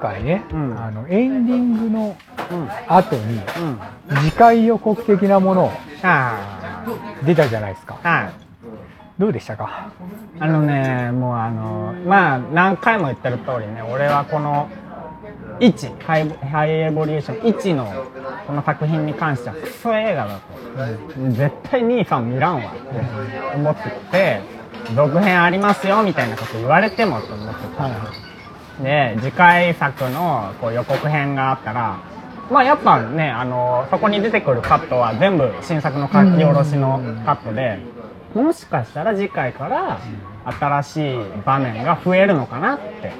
回ね、うん。あのエンディングのうん。後にうん。次回予告的なものあ出たじゃないですか。どうでしたか？あのねもうあのまあ何回も言ってる通りね俺はこの1ハイハイエボリューション1のこの作品に関してはクソ映画だと、絶対兄さん見らんわって思ってて続編ありますよみたいなこと言われてもと思ってた、で次回作のこう予告編があったらまあやっぱねあのそこに出てくるカットは全部新作の書き下ろしのカットでもしかしたら次回から新しい場面が増えるのかなって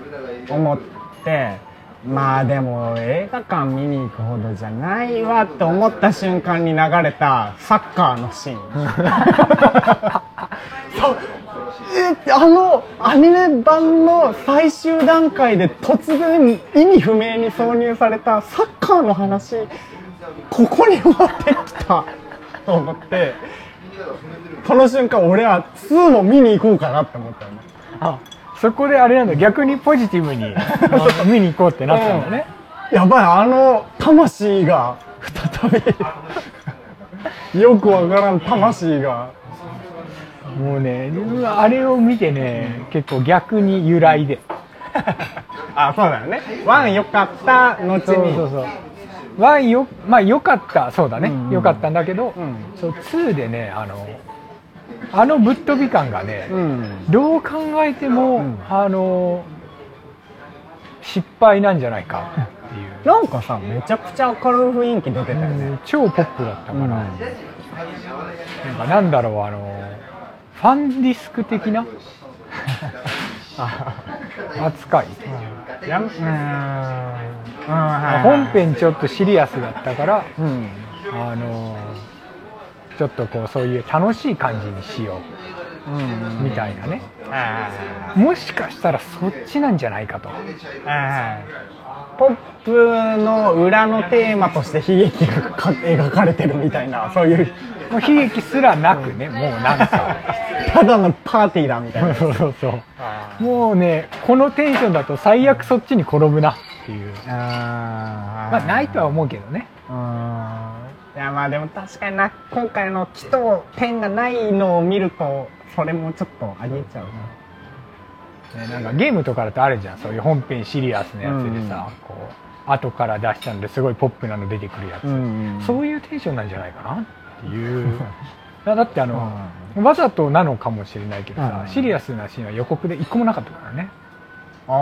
思ってまあでも映画館見に行くほどじゃないわって思った瞬間に流れたサッカーのシーン。えあのアニメ版の最終段階で突然意味不明に挿入されたサッカーの話ここに持ってきたと思ってその瞬間俺は2も見に行こうかなって思ったよね。あそこであれなんだ逆にポジティブに 見に行こうってなったんだね、やばいあの魂が再び。よくわからん魂がもうね自分はあれを見てね結構逆に由来で。あそうだよね。ワン良かった後に。そうそうそう。ワンよまあ良かったそうだね。うんうん。良、かったんだけど、うん。そう2でねあのあのぶっ飛び感がね、うん。どう考えても、うん。あの失敗なんじゃないか。っていう、なんかさめちゃくちゃ明るい雰囲気出てたようんね、超ポップだったから、うん。なんかなんだろうあのファンディスク的な？扱い、やん。うーん。うん。本編ちょっとシリアスだったからうん。あのちょっとこうそういう楽しい感じにしよう。ん。うみたいなね、あもしかしたらそっちなんじゃないかとポップの裏のテーマとして悲劇がか描かれてるみたいなそういう。もう悲劇すらなくね もうなんか。ただのパーティーだみたいな。そうそうそう。もうねこのテンションだと最悪そっちに転ぶなっていう。あー。まあないとは思うけどね。うーん。いやまあでも確かにな今回の木と点がないのを見るとそれもちょっとありえちゃうなねなんかゲームとかだとあるじゃん。そういう本編シリアスなやつでさ、こう後から出したんですごいポップなの出てくるやつ、んそういうテンションなんじゃないかな？っていう。だだってあの、わざとなのかもしれないけどさ、うん。シリアスなシーンは予告で一個もなかったからね。あー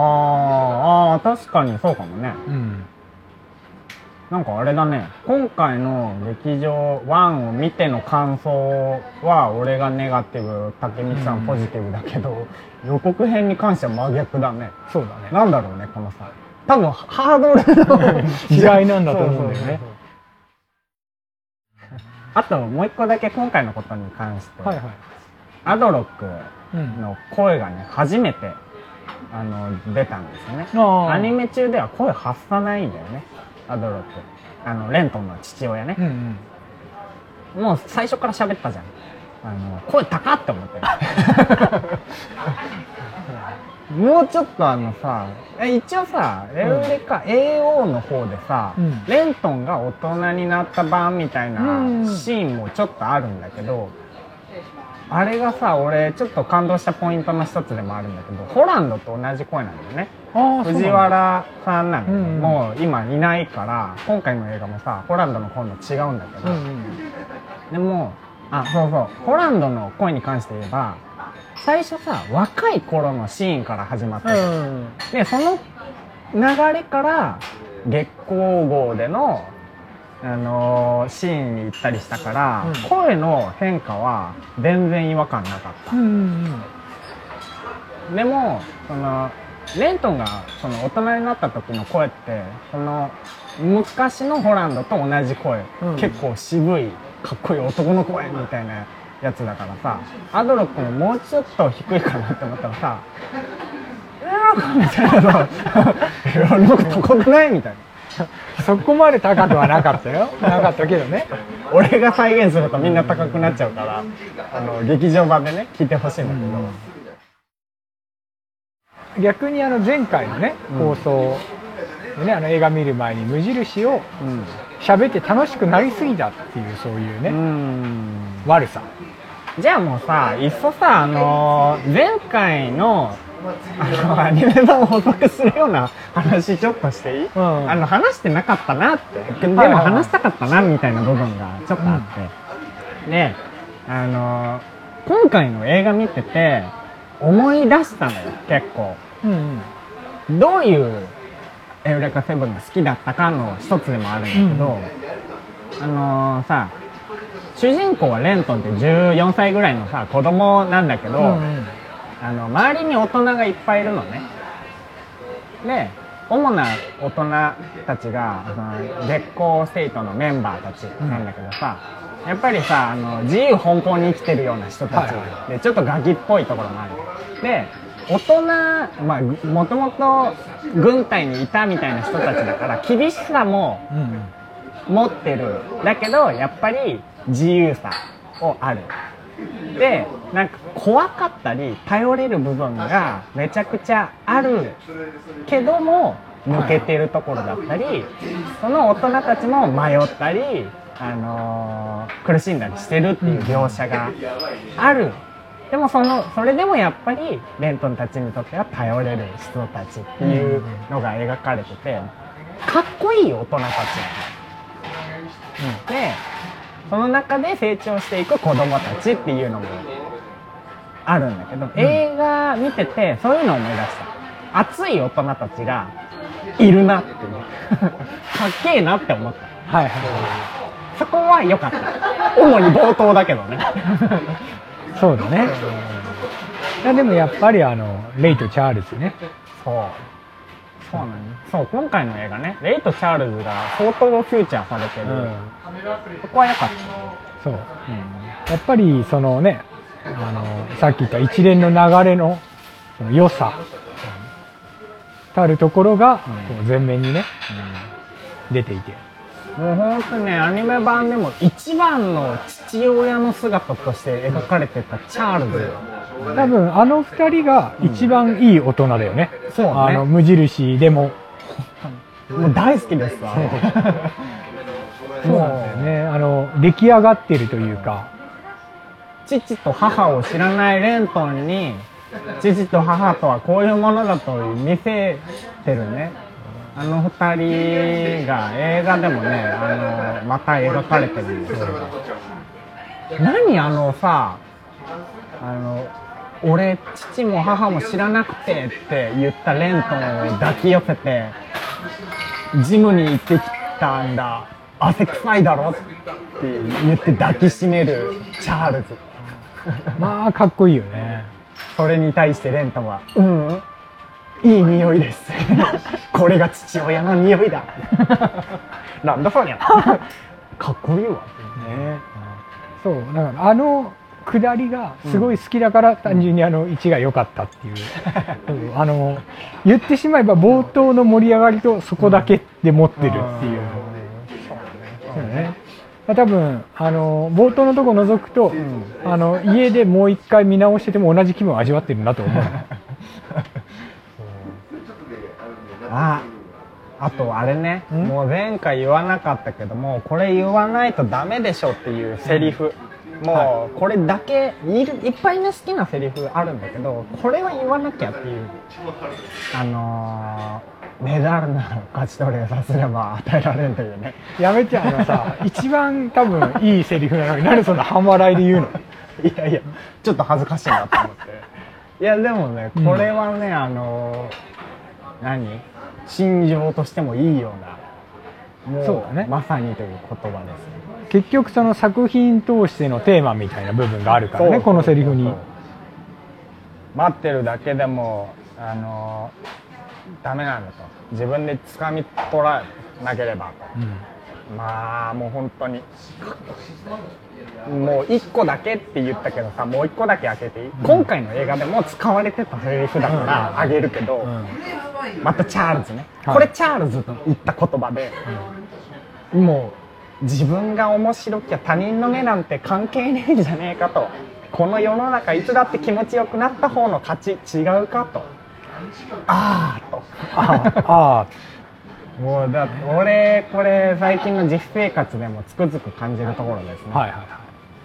あー確かにそうかもね。うんなんかあれだね。今回の劇場1を見ての感想は俺がネガティブ竹光さんポジティブだけど、予告編に関しては真逆だね。そうだね。なんだろうねこのさ。多分ハードルの違いなんだと思うんだよね。あともう一個だけ今回のことに関して、はいはい、アドロックうん、の声がね初めてあの出たんですよねアニメ中では声発さないんだよねアドロックあのレントンの父親ね。うんうん。もう最初から喋ったじゃん。あの声高って思って もうちょっとあのさえ一応さエウレカ、AO の方でさ、うん。レントンが大人になった版みたいなうん。シーンもちょっとあるんだけど、あれがさ俺ちょっと感動したポイントの一つでもあるんだけどホランドと同じ声なんだよね。藤原さんなんだけど、うん。うんもう今いないから今回の映画もさホランドの声も違うんだけど、うんうんでもあそうそう。ホランドの声に関して言えば最初さ若い頃のシーンから始まったじゃんうん。でその流れから月光号での、あのーシーンに行ったりしたから、うん。声の変化は全然違和感なかった、うんうんでもそのレントンがその大人になった時の声ってその昔のホランドと同じ声、うん。結構渋いかっこいい男の声みたいなやつだからさアドロックももうちょっと低いかなって思ったらさ「えーみたいなさ「いやなんか高くない?」みたいな そこまで高くはなかったよ。なかったけどね。俺が再現するとみんな高くなっちゃうからあの劇場版でね聞いてほしいんだけど、逆にあの前回のねうん。放送でねあの映画見る前に無印をうん。喋って楽しくなりすぎたっていうそういうね、うん。悪さ。じゃあもうさいっそさあのー前回の アニメ版を補足するような話ちょっとしていい、うん。あの話してなかったなって。でも話したかったなみたいな部分がちょっとあって、であのー今回の映画見てて思い出したのよ結構。うんうん。どういうエウレカセブンが好きだったかの一つでもあるんだけど、あのーさ主人公はレントンって14歳ぐらいのさ子供なんだけど、うんうんあの周りに大人がいっぱいいるのね。で主な大人たちがその月光生徒のメンバーたちなんだけどさ、やっぱりさあの自由奔放に生きてるような人たち、でちょっとガキっぽいところもある。で大人まあもともと軍隊にいたみたいな人たちだから厳しさもうん。持ってる。だけどやっぱり自由さをあるでなんか怖かったり頼れる部分がめちゃくちゃあるけども抜けてるところだったりその大人たちも迷ったり、あのー苦しんだりしてるっていう描写がある。でもそのそれでもやっぱりレントンたちにとっては頼れる人たちっていうのが描かれててかっこいい大人たち。うん。でその中で成長していく子供たちっていうのもあるんだけど、映画見ててそういうのを思い出した。熱い大人たちがいるなっていう。かっけえなって思った。はいはいそこは良かった。主に冒頭だけどね。そうだね。いやでもやっぱりあのレイとチャールズね。そうそうなのそう今回の映画ね。レイとチャールズが相当フューチャーされてる、そこは良かったそう。やっぱりそのねあのさっき言った一連の流れのその良さ。たるところがこう前面にね出ていて。もう本当ねアニメ版でも一番の父親の姿として描かれてたチャールズ多分あの二人が一番いい大人だよね、そうね。あの無印でも。もう大好きですわそうなんだよね。あの出来上がってるというか。父と母を知らないレントンに父と母とはこういうものだと見せてるね。あの二人が映画でもねあのまた描かれてるんですよ。何あのさあの俺父も母も知らなくてって言ったレントンを抱き寄せてジムに行ってきたんだ。汗臭いだろ？って言って抱きしめるチャールズ。まあかっこいいよね。それに対してレントンは「うんうんいい匂いです。これが父親の匂いだ」なんだそりゃ。かっこいいわ。ね。そうだからあの下りがすごい好きだから単純にあの1が良かったっていう、う んあの言ってしまえば冒頭の盛り上がりとそこだけで持ってるっていう、そうね。まあ、多分あの冒頭のとこ覗くと、あの家でもう一回見直してても同じ気分を味わってるなと思う。ああとあれね。ん？もう前回言わなかったけどもこれ言わないとダメでしょっていうセリフ、もうこれだけいるいっぱいね好きなセリフあるんだけどこれは言わなきゃっていうあのー、メダルなら勝ち取れさすれば与えられるというね。やめちゃうのさ 一番多分いいセリフなのに何でそんな半笑いで言うの？いやいやちょっと恥ずかしいなと思って。いやでもねこれはね、あのー何？心情としてもいいようなもうそうだね。まさにという言葉です結局その作品通してのテーマみたいな部分があるからねこのセリフに。待ってるだけでもあのダメなんだと。自分で掴み取らなければと。うん。まあもう本当に。もう1個だけって言ったけどさもう1個だけ開けていい、今回の映画でも使われてたセリフだからあげるけど、うん。またチャールズね、はい。これチャールズと言った言葉で、もう自分が面白きゃ他人の目なんて関係ねえんじゃねえかと。この世の中いつだって気持ちよくなった方の勝ち違うかと。あーと。ああもうだって俺これ最近の実生活でもつくづく感じるところですね、はいはいはい。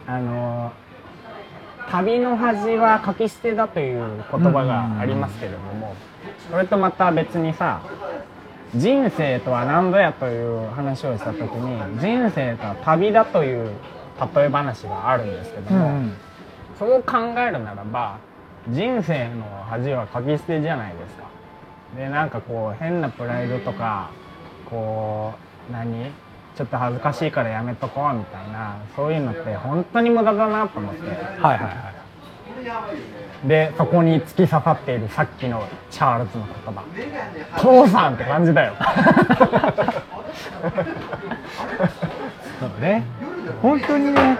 あの旅の恥は書き捨てだという言葉がありますけれども、それとまた別にさ人生とは何ぞやという話をした時に人生とは旅だという例え話があるんですけども、うんうん。そう考えるならば人生の恥は書き捨てじゃないですか。でなんかこう変なプライドとかこう何ちょっと恥ずかしいからやめとこうみたいなそういうのって本当に無駄だなと思って。はいはいはいでそこに突き刺さっているさっきのチャールズの言葉「父さん!」って感じだよ。そうね。本当にね、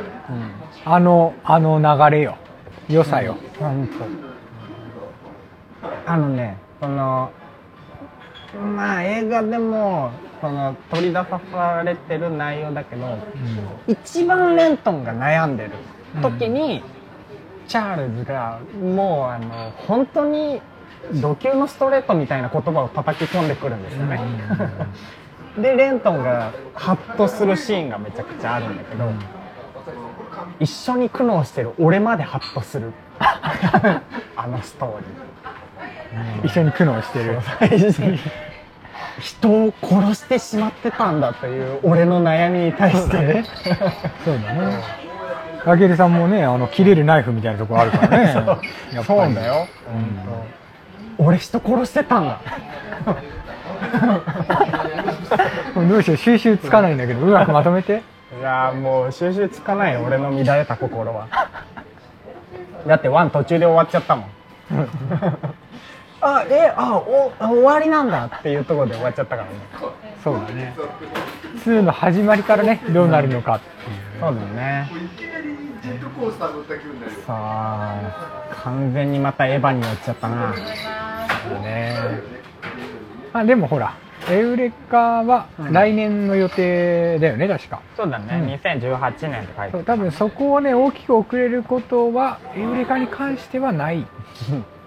あのあの流れよ。良さよ、本当あのねそのまあ映画でもその取り出されてる内容だけど一番レントンが悩んでる時に、チャールズがもうあの本当に土級のストレートみたいな言葉を叩き込んでくるんですよね。でレントンがハッとするシーンがめちゃくちゃあるんだけど、一緒に苦悩してる俺までハッとする。あのストーリ一緒に苦悩してる。ー人を殺してしまってたんだという俺の悩みに対して。そうだねラケルさんもねあの切れるナイフみたいなとこあるからね。やっぱり。そうだよ、俺人殺してたんだ。どうしよう収集つかないんだけど。うまくまとめて。いやーもう収集つかないよ俺の乱れた心は。だってワン途中で終わっちゃったもん。あえあおあ終わりなんだっていうところで終わっちゃったからね。そうだね。2の始まりからねどうなるのかっていう。そうだよねさあ完全にまたエヴァに寄っちゃったな。ね。あでもほらエウレカは来年の予定だよね確か。そうだね、2018年って書いてそう多分そこをね大きく遅れることはエウレカに関してはない。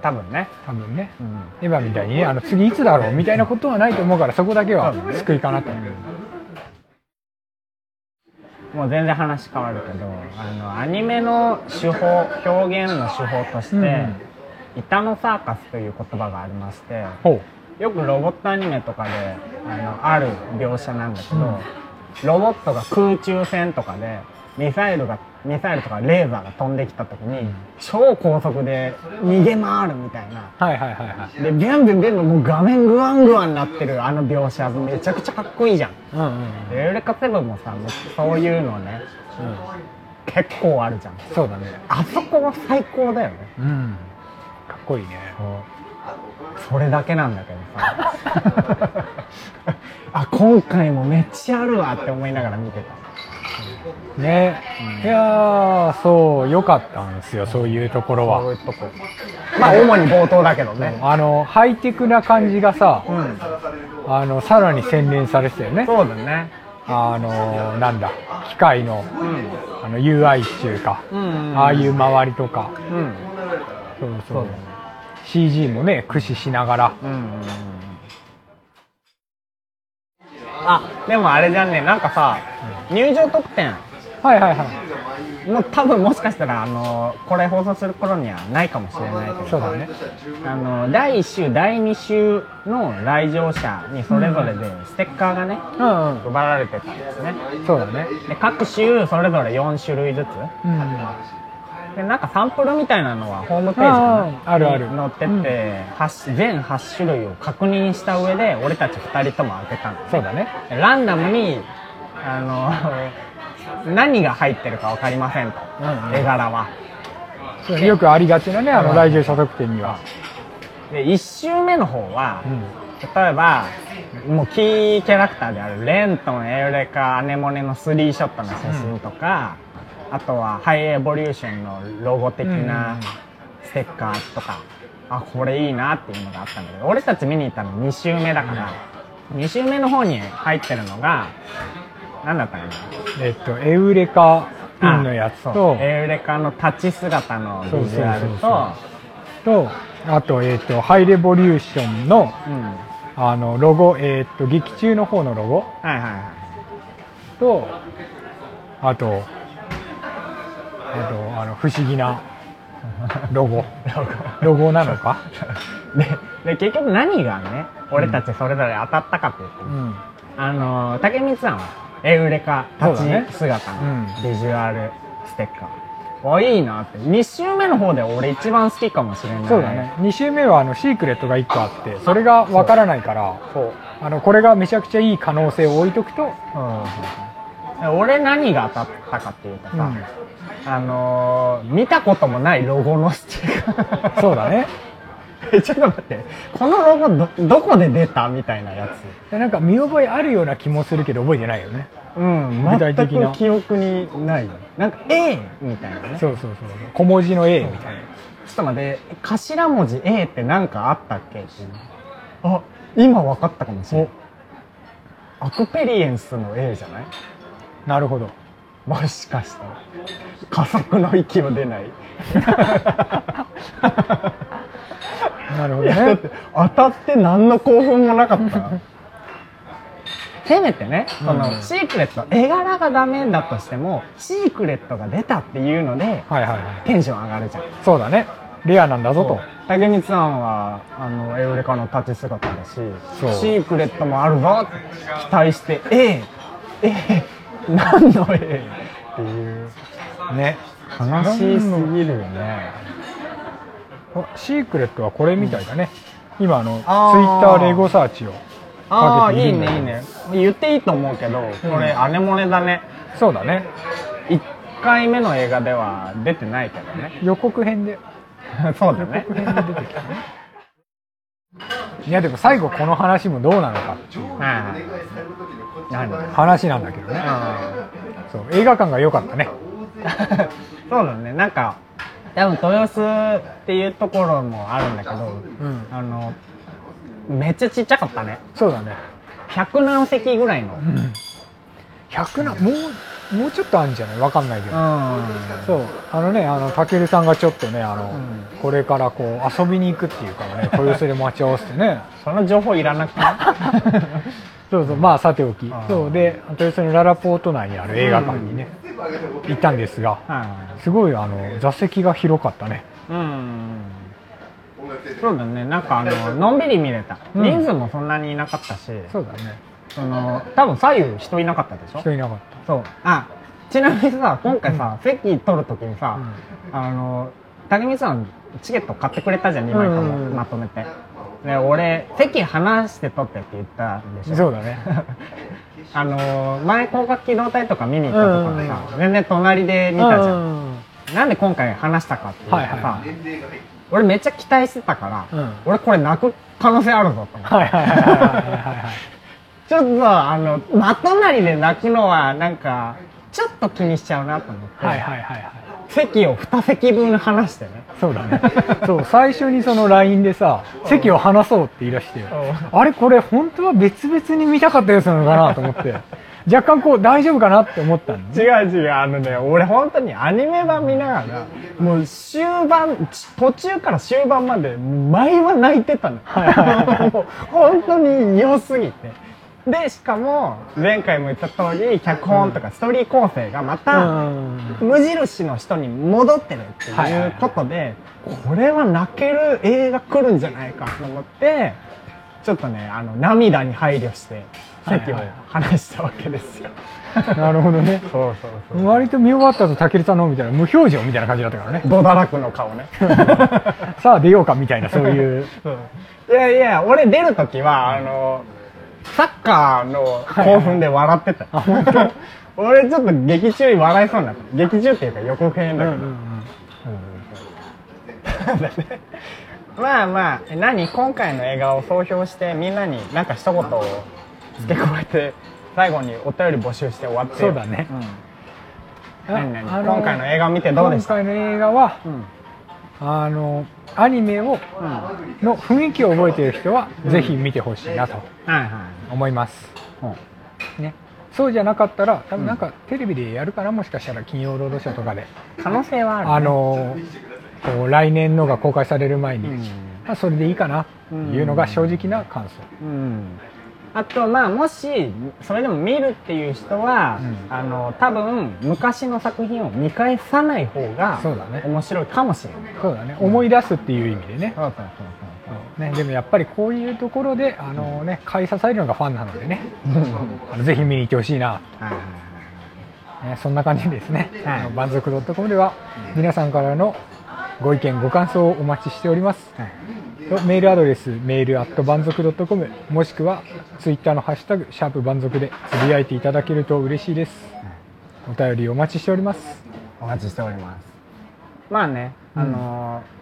多分ね、多分ね。うん、エヴァみたいにねあの次いつだろうみたいなことはないと思うからそこだけは救いかなと。思うもう全然話変わるけどあのアニメの手法表現の手法として、うん。板のサーカスという言葉がありましてほよくロボットアニメとかであのある描写なんだけど、ロボットが空中戦とかでミサイルがミサイルとかレーザーが飛んできた時に、超高速で逃げ回るみたいな。うはいはいはいはい。でビュンビュンビュンビュンもう画面グワングワンになってるあの描写めちゃくちゃかっこいいじゃんうんうんうん。レカセブンもさそういうのね、結構あるじゃん。そうだね。あそこは最高だよね。うん。かっこいいね。それだけなんだけどさ。あ今回もめっちゃあるわって思いながら見てた。ね、いやーそう良かったんですよそういうところそういはうとこ。まあ主に冒頭だけどね。あのハイテクな感じがさうんあのさらに洗練されてたよね。そうだね。あのなんだ機械のうん。あの UI っていうか、ああいう周りとか。うん。そうそう。そう CG もね駆使しながら。うん。うんうんあでもあれじゃんね。なんかさ入場特典。はいはいはいもう多分もしかしたらあのこれ放送する頃にはないかもしれないけどそうだね。あの第1週第2週の来場者にそれぞれでステッカーがね、うんうん。配られてたんですね。そうだね。で各週それぞれ4種類ずつ。うん。でなんかサンプルみたいなのはホームページかな。あるある。に載ってて、八全8種類を確認した上で俺たち2人とも開けたんですそうだね。ランダムにあの何が入ってるか分かりませんと、うんうん。絵柄は。よくありがちなねあの来場者特典には。で1周目の方は、うん。例えばもうキーキャラクターであるレントンエウレカアネモネのスリーショットの写真とか、あとはハイエボリューションのロゴ的なステッカーとか、あこれいいなっていうのがあったんだけど俺たち見に行ったの2周目だから、2周目の方に入ってるのが何だったかな。えっとエウレカピンのやつと。エウレカの立ち姿のビジュアルととあと,、えー、とハイレボリューションのうん。はいあのロゴ、えー、と劇中の方のロゴ。はいはい。とあとあとあの不思議なロゴ。ロゴなのか、でで結局何がね俺たちそれぞれ当たったかっていうと、うん、あの竹光さんは？エウレカ立ち姿のうんビジュアルステッカー、あいいなって。2周目の方で俺一番好きかもしれない。そうだね。2周目はあのシークレットが1個あってそれがわからないからあのこれがめちゃくちゃいい可能性を置いとくと、うん、俺何が当たったかっていうとさ、うん。あのー見たこともないロゴのステッカー。そうだね。え ちょっと待ってこのロゴどどこで出たみたいなやつ。でなんか見覚えあるような気もするけど覚えてないよね。うん具体的な。全く記憶にない。なんか A みたいなね。そうそうそう小文字の A みたいな。ちょっと待って頭文字 A って何かあったっけ？っていうあ今分かったかもしれないアクペリエンスの A じゃない？なるほど。もしかしたら加速の息を出ない なるほどね。当たって何の興奮もなかった。せめてねその、うん。シークレット絵柄がダメだとしてもシークレットが出たっていうのではいはいはい。テンション上がるじゃん。そうだね。レアなんだぞと。竹光さんはあのエウレカの立ち姿だしシークレットもあるぞって期待して A A 何の A っていう。ね。悲しすぎるよね。おシークレットはこれみたいだね、今あのツイッターレゴサーチをああいいかけていいんだよねいいね。言っていいと思うけどこれアネモネだね。そうだね。1回目の映画では出てないけどね。予告編で。そうだね。予告編で出てきたね。いやでも最後この話もどうなのかっていう。話なんだけどね。そう映画館が良かったね。そうだね。なんか多分豊洲っていうところもあるんだけどうん。あのめっちゃちっちゃかったね。そうだね。100何席ぐらいの。うん。100なもうもうちょっとあるんじゃない？わかんないけど。うん。そう。あのねあのたけるさんがちょっとねあの、うん。これからこう遊びに行くっていうからね豊洲で待ち合わせてね。その情報いらなくて。そうそう。まあさておき。そう。で豊洲のララポート内にある映画館にね、行ったんですがはすごいあの座席が広かったね。いうんそうだね。なんかあののんびり見れた、うん。人数もそんなにいなかったし。そうだね。その多分左右人いなかったでしょ？人いなかっそう。あちなみにさ今回さ、席取るときにさ、た、あの竹光さんチケット買ってくれたじゃん2枚ともうん。まとめてで俺席離して取ってって言ったんでしょ。そうだね。あの前広角機動隊とか見に行ったところさ、全然隣で見たじゃん、うんなんで今回話したかっていうとさ、はいは俺めっちゃ期待してたから、うん。俺これ泣く可能性あるぞと思ってはいはいはいはいはいはい ちょっとあの真隣で泣くのはなんかちょっと気にしちゃうなと思って、はいはいはいはい席を2席分離してね。そうだね。そう最初にその LINE でさ席を離そうって言い出してあれこれ本当は別々に見たかったやつなのかなと思って。若干こう大丈夫かなって思ったんで違う違うあのね俺本当にアニメ版見ながらもう終盤ち途中から終盤まで毎話泣いてたの。はいはいはい。もう本当に良すぎてでしかも前回も言った通り脚本とかストーリー構成がまたうん。無印の人に戻ってるっていうことでこれは泣ける映画来るんじゃないかと思ってちょっとねあの涙に配慮して席をはいはい離したわけですよ。なるほどね。そうそうそう。割と見終わったとたけるさんのみたいな無表情みたいな感じだったからね。ドダラクの顔ね。さあ出ようかみたいなそういう。いやいや、俺出るときは、あの、サッカーの興奮で笑ってた。あ本当？俺ちょっと劇中に笑いそうになった。劇中っていうか予告編だけど。まあまあ、何？今回の映画を総評してみんなになんか一言を付け加えて、最後にお便り募集して終わって。よそうだね。うん。何々あの今回の映画を見てどうでした？今回の映画はうん。あのアニメをの雰囲気を覚えている人はぜひ見てほしいなと。はいはい。思います、うん。ね、そうじゃなかったら多分なんかテレビでやるかなもしかしたら金曜ロードショーとかで。可能性はある、ね。あのこう来年のが公開される前に、うん。まあ、それでいいかな。というのが正直な感想、うん。あとまあもしそれでも見るっていう人は、うん。あの多分昔の作品を見返さない方が面白いかもしれない。そうだね。思い出すっていう意味でね。そうそうね、でもやっぱりこういうところであの、ね、買い支えるのがファンなのでね。ぜひ見に行ってほしいな、はいはいね、そんな感じですね、はい。あの万族 .com では皆さんからのご意見ご感想をお待ちしております。はメールアドレスメールアット万族 .com もしくはツイッターのハッシュタグシャープ万族でつぶやいていただけると嬉しいです。お便りお待ちしております。お待ちしております。まあねあのー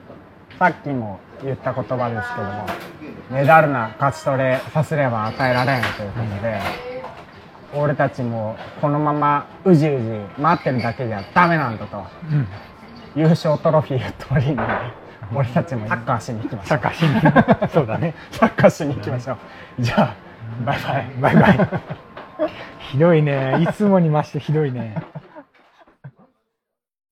さっきも言った言葉ですけどもメダルな勝ち取れさせれば与えられんということで、俺たちもこのままうじうじ待ってるだけじゃダメなんだとうん。優勝トロフィーを取りに俺たちもサッカーしに行きましょう。サッカーしにそうだね。サッカーしに行きましょう。じゃあバイバイ。バイバイ。ひどいね。いつもに増してひどいね